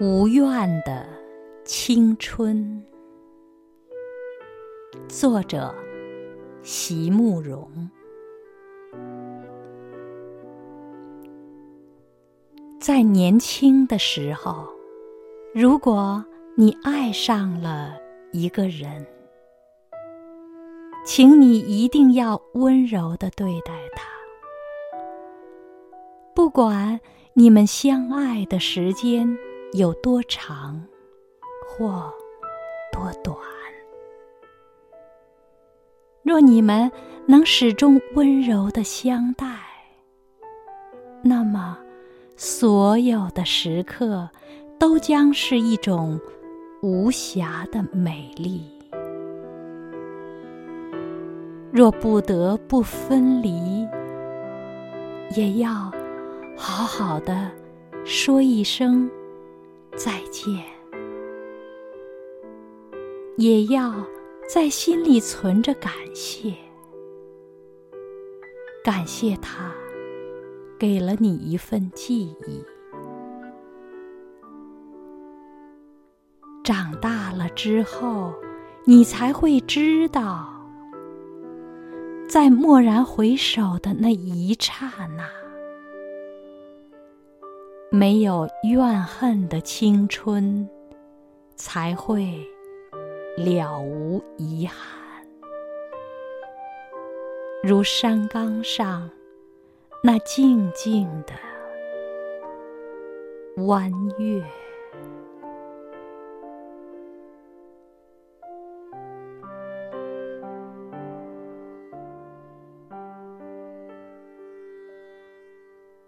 无怨的青春，作者席慕容。在年轻的时候，如果你爱上了一个人，请你一定要温柔的对待他，不管你们相爱的时间。有多长，或多短？若你们能始终温柔的相待，那么所有的时刻都将是一种无瑕的美丽。若不得不分离，也要好好的说一声。再见，也要在心里存着感谢，感谢他给了你一份记忆。长大了之后，你才会知道，在蓦然回首的那一刹那。没有怨恨的青春，才会了无遗憾。如山岗上那静静的弯月。